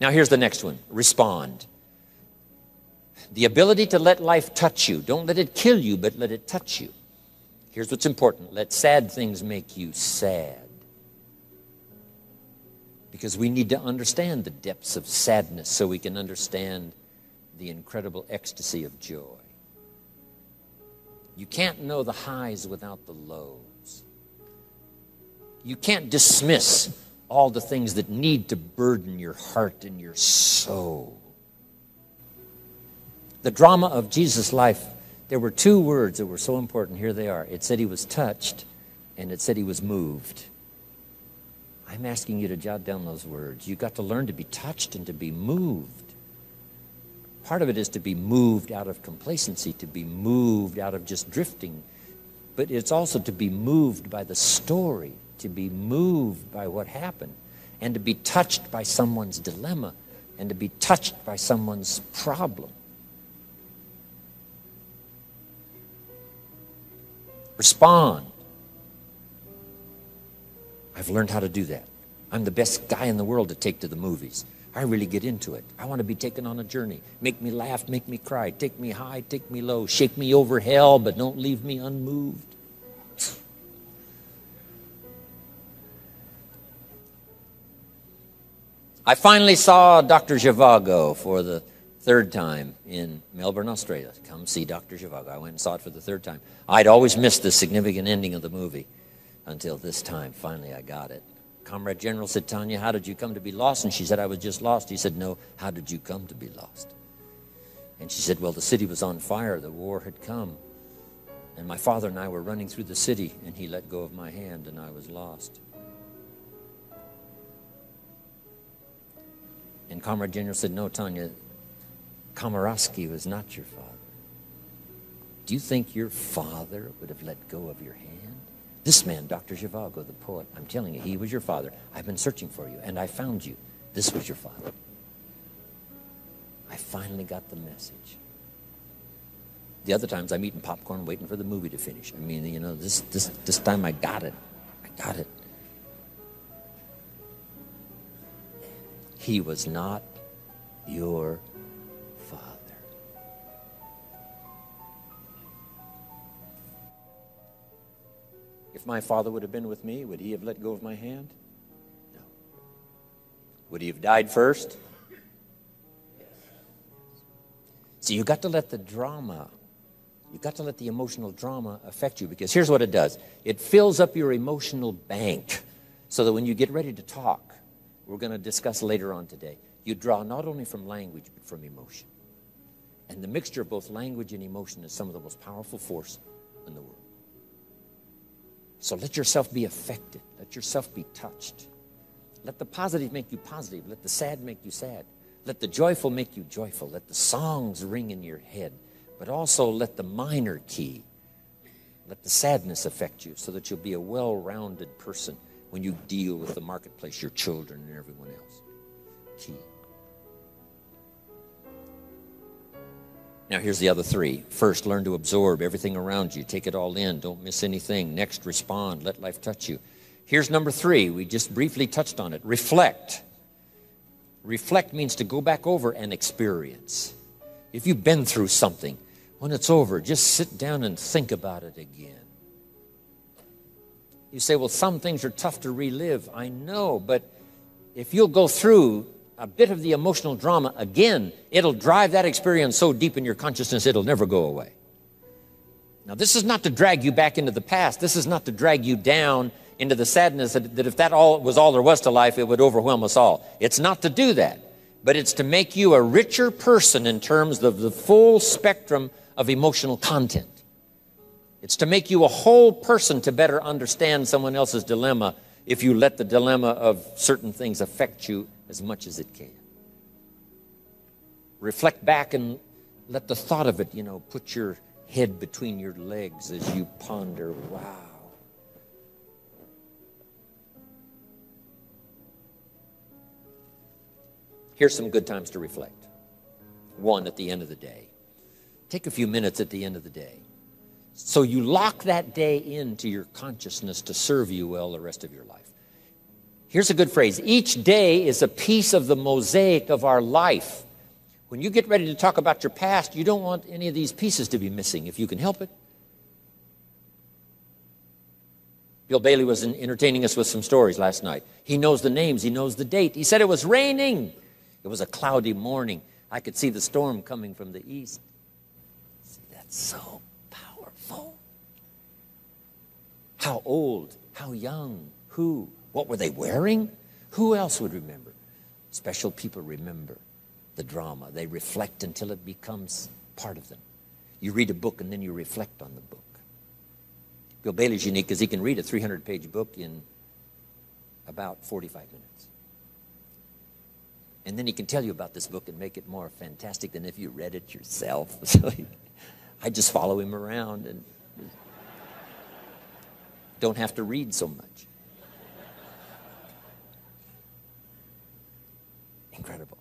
Now, here's the next one respond. The ability to let life touch you. Don't let it kill you, but let it touch you. Here's what's important let sad things make you sad. Because we need to understand the depths of sadness so we can understand the incredible ecstasy of joy. You can't know the highs without the lows. You can't dismiss all the things that need to burden your heart and your soul. The drama of Jesus' life, there were two words that were so important. Here they are. It said he was touched, and it said he was moved. I'm asking you to jot down those words. You've got to learn to be touched and to be moved. Part of it is to be moved out of complacency, to be moved out of just drifting, but it's also to be moved by the story, to be moved by what happened, and to be touched by someone's dilemma, and to be touched by someone's problem. Respond. I've learned how to do that. I'm the best guy in the world to take to the movies. I really get into it. I want to be taken on a journey. Make me laugh, make me cry, take me high, take me low, shake me over hell, but don't leave me unmoved. I finally saw Dr. Zhivago for the third time in Melbourne, Australia. Come see Dr. Zhivago. I went and saw it for the third time. I'd always missed the significant ending of the movie until this time. Finally, I got it. Comrade General said, Tanya, how did you come to be lost? And she said, I was just lost. He said, No, how did you come to be lost? And she said, Well, the city was on fire. The war had come. And my father and I were running through the city, and he let go of my hand, and I was lost. And Comrade General said, No, Tanya, Komarovsky was not your father. Do you think your father would have let go of your hand? This man, Dr. Zhivago, the poet, I'm telling you, he was your father. I've been searching for you, and I found you. This was your father. I finally got the message. The other times I'm eating popcorn waiting for the movie to finish. I mean, you know, this, this, this time I got it. I got it. He was not your father. If my father would have been with me, would he have let go of my hand? No. Would he have died first? Yes. So you got to let the drama, You've got to let the emotional drama affect you because here's what it does it fills up your emotional bank so that when you get ready to talk, we're going to discuss later on today, you draw not only from language but from emotion. And the mixture of both language and emotion is some of the most powerful force in the world. So let yourself be affected. Let yourself be touched. Let the positive make you positive. Let the sad make you sad. Let the joyful make you joyful. Let the songs ring in your head. But also let the minor key, let the sadness affect you so that you'll be a well rounded person when you deal with the marketplace, your children, and everyone else. Key. Now, here's the other three. First, learn to absorb everything around you. Take it all in. Don't miss anything. Next, respond. Let life touch you. Here's number three. We just briefly touched on it. Reflect. Reflect means to go back over and experience. If you've been through something, when it's over, just sit down and think about it again. You say, well, some things are tough to relive. I know, but if you'll go through a bit of the emotional drama again, it'll drive that experience so deep in your consciousness it'll never go away. Now, this is not to drag you back into the past. This is not to drag you down into the sadness that, that if that all was all there was to life, it would overwhelm us all. It's not to do that, but it's to make you a richer person in terms of the full spectrum of emotional content. It's to make you a whole person to better understand someone else's dilemma if you let the dilemma of certain things affect you as much as it can. Reflect back and let the thought of it, you know, put your head between your legs as you ponder, wow. Here's some good times to reflect. One, at the end of the day. Take a few minutes at the end of the day. So you lock that day into your consciousness to serve you well the rest of your life. Here's a good phrase each day is a piece of the mosaic of our life. When you get ready to talk about your past, you don't want any of these pieces to be missing if you can help it. Bill Bailey was entertaining us with some stories last night. He knows the names, he knows the date. He said it was raining. It was a cloudy morning. I could see the storm coming from the east. See, that's so powerful. How old, how young, who, what were they wearing? Who else would remember? Special people remember the drama. They reflect until it becomes part of them. You read a book and then you reflect on the book. Bill Bailey's unique because he can read a 300 page book in about 45 minutes. And then he can tell you about this book and make it more fantastic than if you read it yourself. I just follow him around and don't have to read so much. Incredible.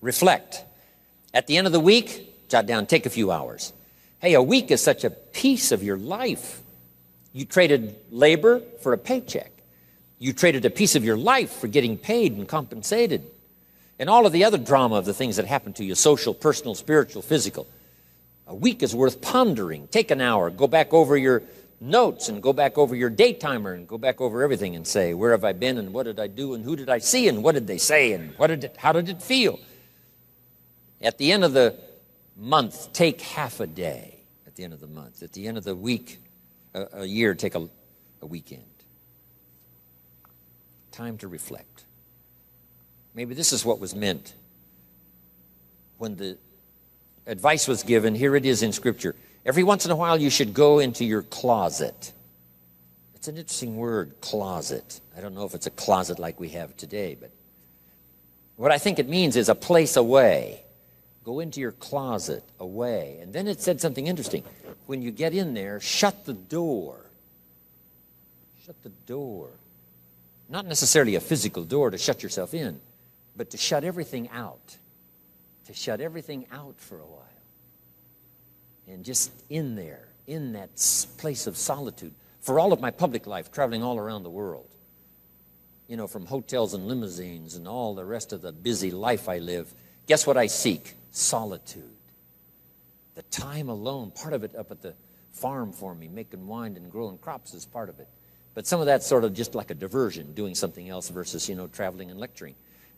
Reflect. At the end of the week, jot down, take a few hours. Hey, a week is such a piece of your life. You traded labor for a paycheck. You traded a piece of your life for getting paid and compensated. And all of the other drama of the things that happen to you social, personal, spiritual, physical. A week is worth pondering. Take an hour, go back over your notes and go back over your daytimer and go back over everything and say, where have I been and what did I do and who did I see and what did they say and what did it, how did it feel? At the end of the month, take half a day at the end of the month. At the end of the week, a, a year, take a, a weekend. Time to reflect. Maybe this is what was meant when the advice was given. Here it is in Scripture. Every once in a while, you should go into your closet. It's an interesting word, closet. I don't know if it's a closet like we have today, but what I think it means is a place away Go into your closet away. And then it said something interesting. When you get in there, shut the door. Shut the door. Not necessarily a physical door to shut yourself in, but to shut everything out. To shut everything out for a while. And just in there, in that place of solitude. For all of my public life, traveling all around the world, you know, from hotels and limousines and all the rest of the busy life I live, guess what I seek? solitude. The time alone, part of it up at the farm for me, making wine and growing crops is part of it. But some of that's sort of just like a diversion, doing something else versus, you know, traveling and lecturing.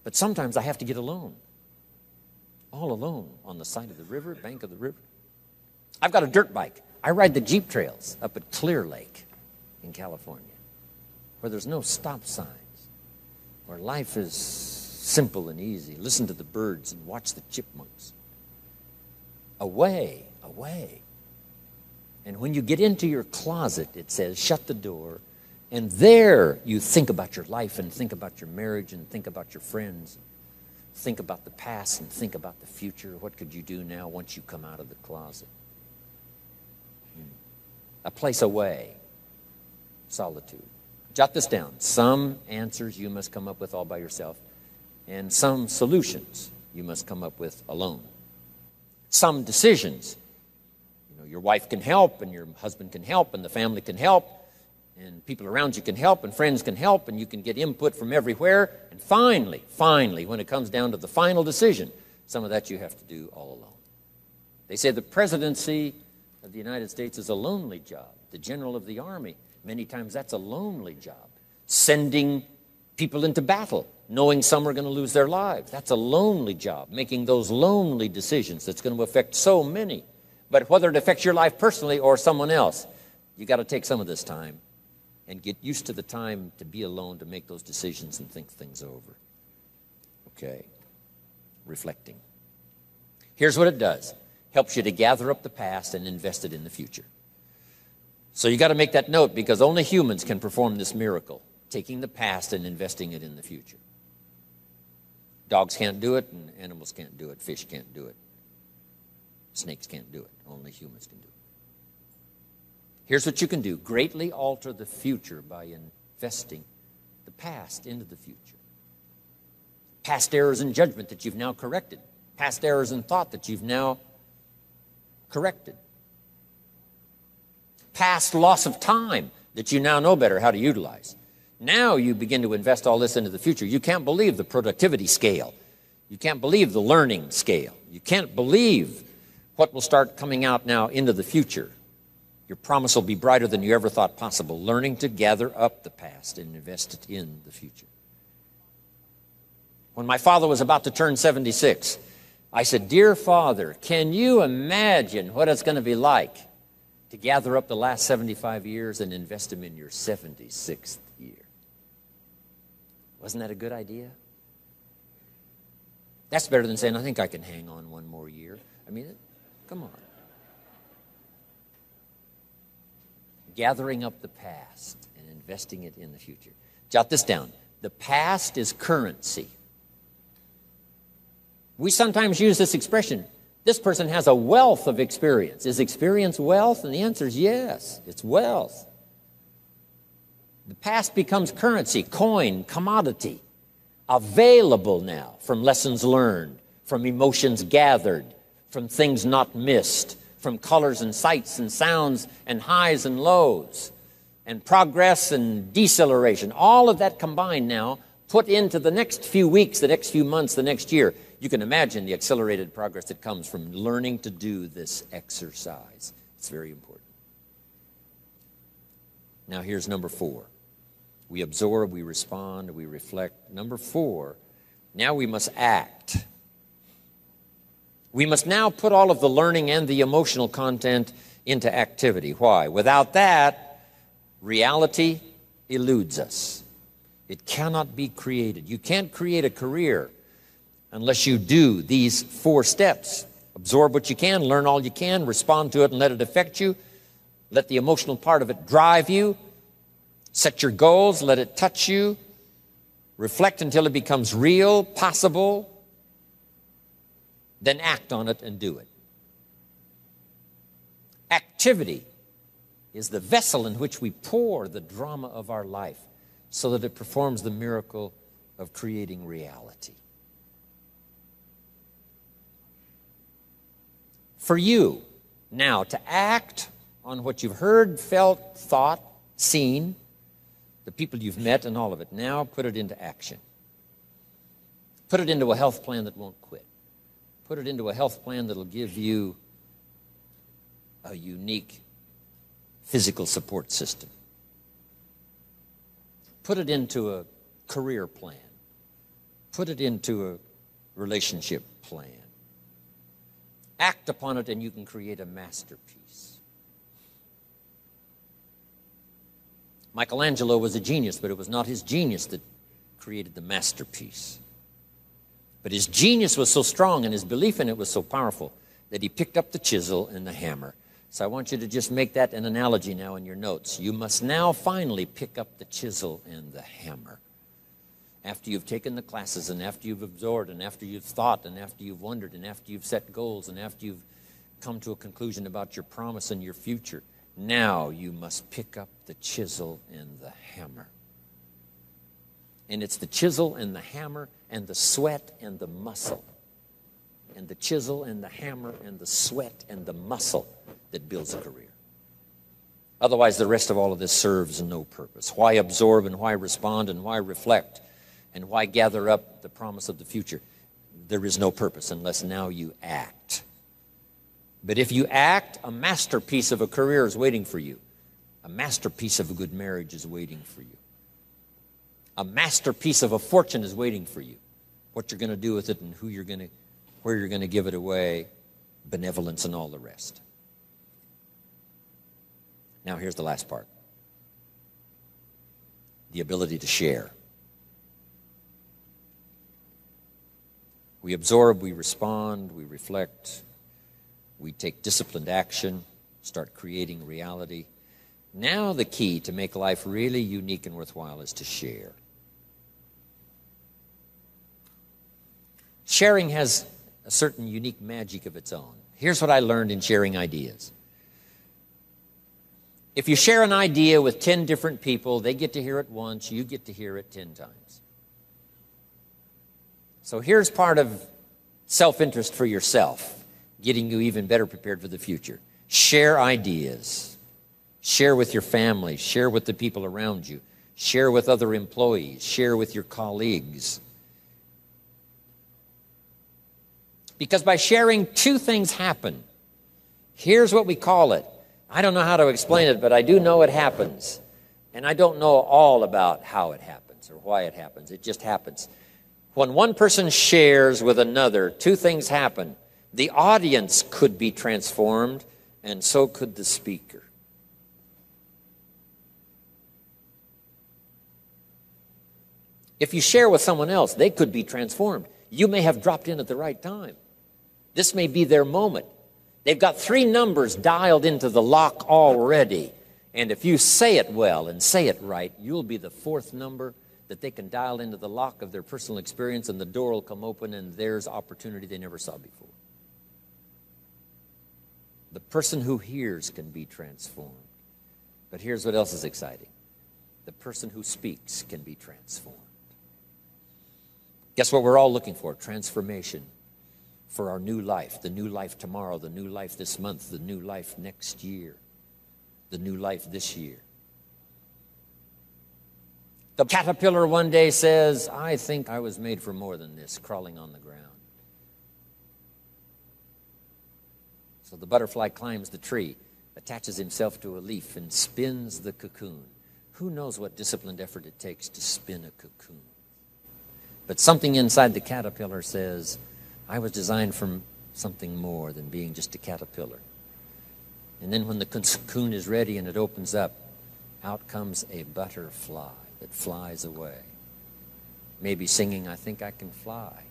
But sometimes I have to get alone, all alone on the side of the river, bank of the river. I've got a dirt bike. I ride the Jeep trails up at Clear Lake in California, where there's no stop signs, where life is simple and easy. Listen to the birds and watch the chipmunks. Away, away. And when you get into your closet, it says, shut the door. And there you think about your life and think about your marriage and think about your friends. Think about the past and think about the future. What could you do now once you come out of the closet? Hmm. A place away, solitude. Jot this down. Some answers you must come up with all by yourself and some solutions you must come up with alone. Some decisions, you know, your wife can help, and your husband can help, and the family can help, and people around you can help, and friends can help, and you can get input from everywhere. And finally, finally, when it comes down to the final decision, some of that you have to do all alone. They say the presidency of the United States is a lonely job. The general of the army, many times that's a lonely job. Sending people into battle, knowing some are going to lose their lives. That's a lonely job, making those lonely decisions that's going to affect so many. But whether it affects your life personally or someone else, you got to take some of this time and get used to the time to be alone to make those decisions and think things over. Okay. Reflecting. Here's what it does helps you to gather up the past and invest it in the future. So you got to make that note because only humans can perform this miracle taking the past and investing it in the future. Dogs can't do it, and animals can't do it. Fish can't do it. Snakes can't do it. Only humans can do it. Here's what you can do greatly alter the future by investing the past into the future. Past errors in judgment that you've now corrected, past errors in thought that you've now corrected, past loss of time that you now know better how to utilize Now you begin to invest all this into the future. You can't believe the productivity scale. You can't believe the learning scale. You can't believe what will start coming out now into the future. Your promise will be brighter than you ever thought possible, learning to gather up the past and invest it in the future. When my father was about to turn 76, I said, Dear Father, can you imagine what it's going to be like to gather up the last 75 years and invest them in your 76th year? Wasn't that a good idea? That's better than saying, I think I can hang on one more year. I mean, come on. Gathering up the past and investing it in the future. Jot this down. The past is currency. We sometimes use this expression this person has a wealth of experience. Is experience wealth? And the answer is yes, it's wealth. The past becomes currency, coin, commodity, available now from lessons learned, from emotions gathered, from things not missed, from colors and sights and sounds and highs and lows, and progress and deceleration. All of that combined now, put into the next few weeks, the next few months, the next year you can imagine the accelerated progress that comes from learning to do this exercise. It's very important. Now, here's number four we absorb, we respond, we reflect. Number four, now we must act. We must now put all of the learning and the emotional content into activity. Why? Without that, reality eludes us. It cannot be created. You can't create a career unless you do these four steps. Absorb what you can, learn all you can, respond to it and let it affect you. Let the emotional part of it drive you. Set your goals, let it touch you. Reflect until it becomes real, possible. Then act on it and do it. Activity is the vessel in which we pour the drama of our life so that it performs the miracle of creating reality. for you now to act on what you've heard, felt, thought, seen, the people you've met, and all of it. Now put it into action. Put it into a health plan that won't quit. Put it into a health plan that'll give you a unique physical support system. Put it into a career plan. Put it into a relationship plan. Act upon it and you can create a masterpiece. Michelangelo was a genius, but it was not his genius that created the masterpiece. But his genius was so strong and his belief in it was so powerful that he picked up the chisel and the hammer. So I want you to just make that an analogy now in your notes. You must now finally pick up the chisel and the hammer after you've taken the classes and after you've absorbed and after you've thought and after you've wondered and after you've set goals and after you've come to a conclusion about your promise and your future, now you must pick up the chisel and the hammer. And it's the chisel and the hammer and the sweat and the muscle. And the chisel and the hammer and the sweat and the muscle that builds a career. Otherwise, the rest of all of this serves no purpose. Why absorb and why respond and why reflect and why gather up the promise of the future? There is no purpose unless now you act. But if you act, a masterpiece of a career is waiting for you. A masterpiece of a good marriage is waiting for you. A masterpiece of a fortune is waiting for you. What you're going to do with it and who you're going to, where you're going to give it away, benevolence and all the rest. Now, here's the last part the ability to share. We absorb, we respond, we reflect, we take disciplined action, start creating reality. Now, the key to make life really unique and worthwhile is to share. Sharing has a certain unique magic of its own. Here's what I learned in sharing ideas. If you share an idea with 10 different people, they get to hear it once, you get to hear it 10 times. So here's part of self interest for yourself, getting you even better prepared for the future. Share ideas, share with your family, share with the people around you, Share with other employees, share with your colleagues. Because by sharing, two things happen. Here's what we call it. I don't know how to explain it, but I do know it happens. And I don't know all about how it happens or why it happens. It just happens. When one person shares with another, two things happen. The audience could be transformed, and so could the speaker. If you share with someone else, they could be transformed. You may have dropped in at the right time. This may be their moment. They've got three numbers dialed into the lock already. And if you say it well and say it right, you'll be the fourth number that they can dial into the lock of their personal experience, and the door will come open, and there's opportunity they never saw before. The person who hears can be transformed. But here's what else is exciting the person who speaks can be transformed. Guess what we're all looking for? Transformation for our new life, the new life tomorrow, the new life this month, the new life next year, the new life this year. The caterpillar one day says, I think I was made for more than this, crawling on the ground. So the butterfly climbs the tree, attaches himself to a leaf, and spins the cocoon. Who knows what disciplined effort it takes to spin a cocoon? But something inside the caterpillar says, I was designed for something more than being just a caterpillar. And then when the cocoon is ready and it opens up, out comes a butterfly that flies away. Maybe singing, I think I can fly.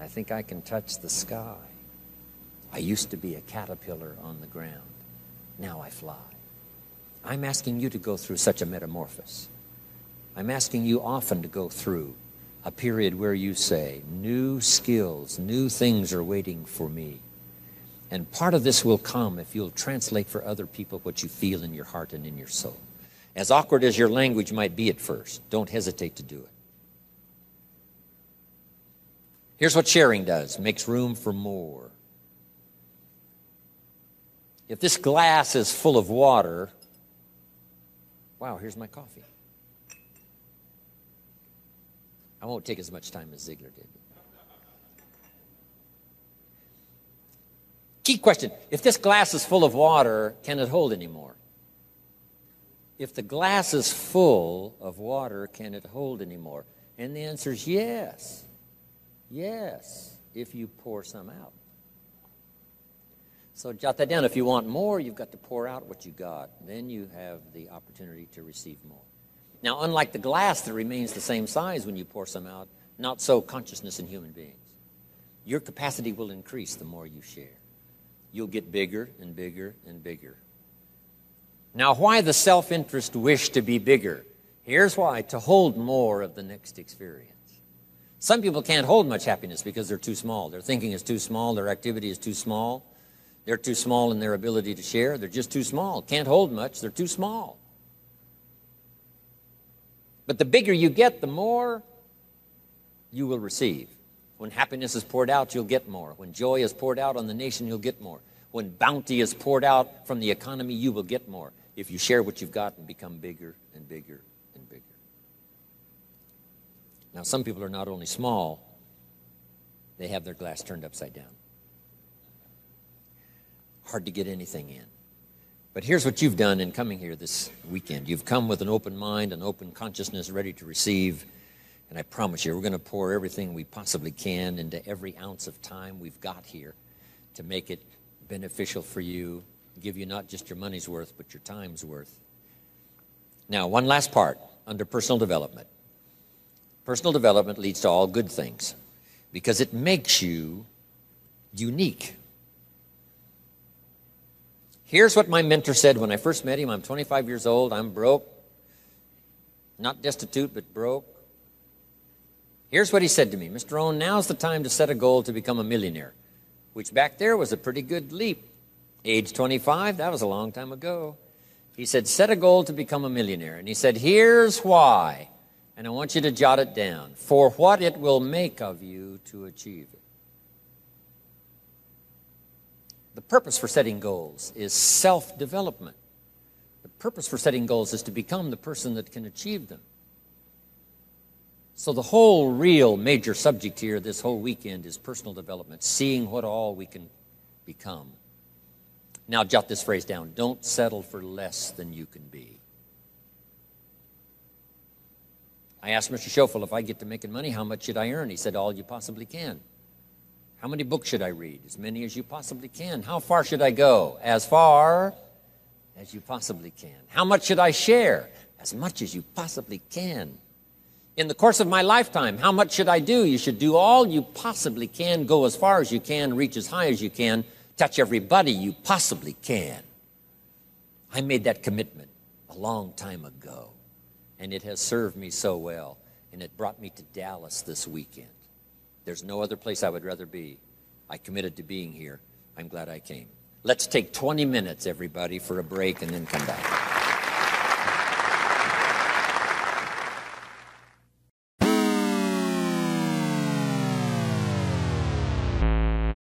I think I can touch the sky. I used to be a caterpillar on the ground. Now I fly. I'm asking you to go through such a metamorphosis. I'm asking you often to go through a period where you say, New skills, new things are waiting for me. And part of this will come if you'll translate for other people what you feel in your heart and in your soul. As awkward as your language might be at first, don't hesitate to do it. Here's what sharing does makes room for more. If this glass is full of water, wow, here's my coffee. I won't take as much time as Ziglar did. Key question If this glass is full of water, can it hold any more? If the glass is full of water, can it hold any more? And the answer is yes. Yes, if you pour some out. So jot that down. If you want more, you've got to pour out what you got. Then you have the opportunity to receive more. Now, unlike the glass that remains the same size when you pour some out, not so consciousness in human beings. Your capacity will increase the more you share. You'll get bigger and bigger and bigger. Now, why the self interest wish to be bigger? Here's why to hold more of the next experience. Some people can't hold much happiness because they're too small. Their thinking is too small, their activity is too small, they're too small in their ability to share, they're just too small. Can't hold much, they're too small. But the bigger you get, the more you will receive. When happiness is poured out, you'll get more. When joy is poured out on the nation, you'll get more. When bounty is poured out from the economy, you will get more if you share what you've got and become bigger and bigger and bigger. Now, some people are not only small, they have their glass turned upside down. Hard to get anything in. But here's what you've done in coming here this weekend. You've come with an open mind, an open consciousness, ready to receive. And I promise you, we're going to pour everything we possibly can into every ounce of time we've got here to make it beneficial for you, give you not just your money's worth, but your time's worth. Now, one last part under personal development. Personal development leads to all good things because it makes you unique. Here's what my mentor said when I first met him. I'm 25 years old. I'm broke. Not destitute, but broke. Here's what he said to me Mr. Rohn, now's the time to set a goal to become a millionaire, which back there was a pretty good leap. Age 25, that was a long time ago. He said, Set a goal to become a millionaire. And he said, Here's why. And I want you to jot it down for what it will make of you to achieve it. The purpose for setting goals is self development. The purpose for setting goals is to become the person that can achieve them. So, the whole real major subject here this whole weekend is personal development, seeing what all we can become. Now, jot this phrase down don't settle for less than you can be. I asked Mr. Shoaff if I get to making money, how much should I earn? He said, All you possibly can. How many books should I read? As many as you possibly can. How far should I go? As far as you possibly can. How much should I share? As much as you possibly can. In the course of my lifetime, how much should I do? You should do all you possibly can, go as far as you can, reach as high as you can, touch everybody you possibly can. I made that commitment a long time ago, and it has served me so well, and it brought me to Dallas this weekend. There's no other place I would rather be. I committed to being here. I'm glad I came. Let's take 20 minutes, everybody, for a break and then come back.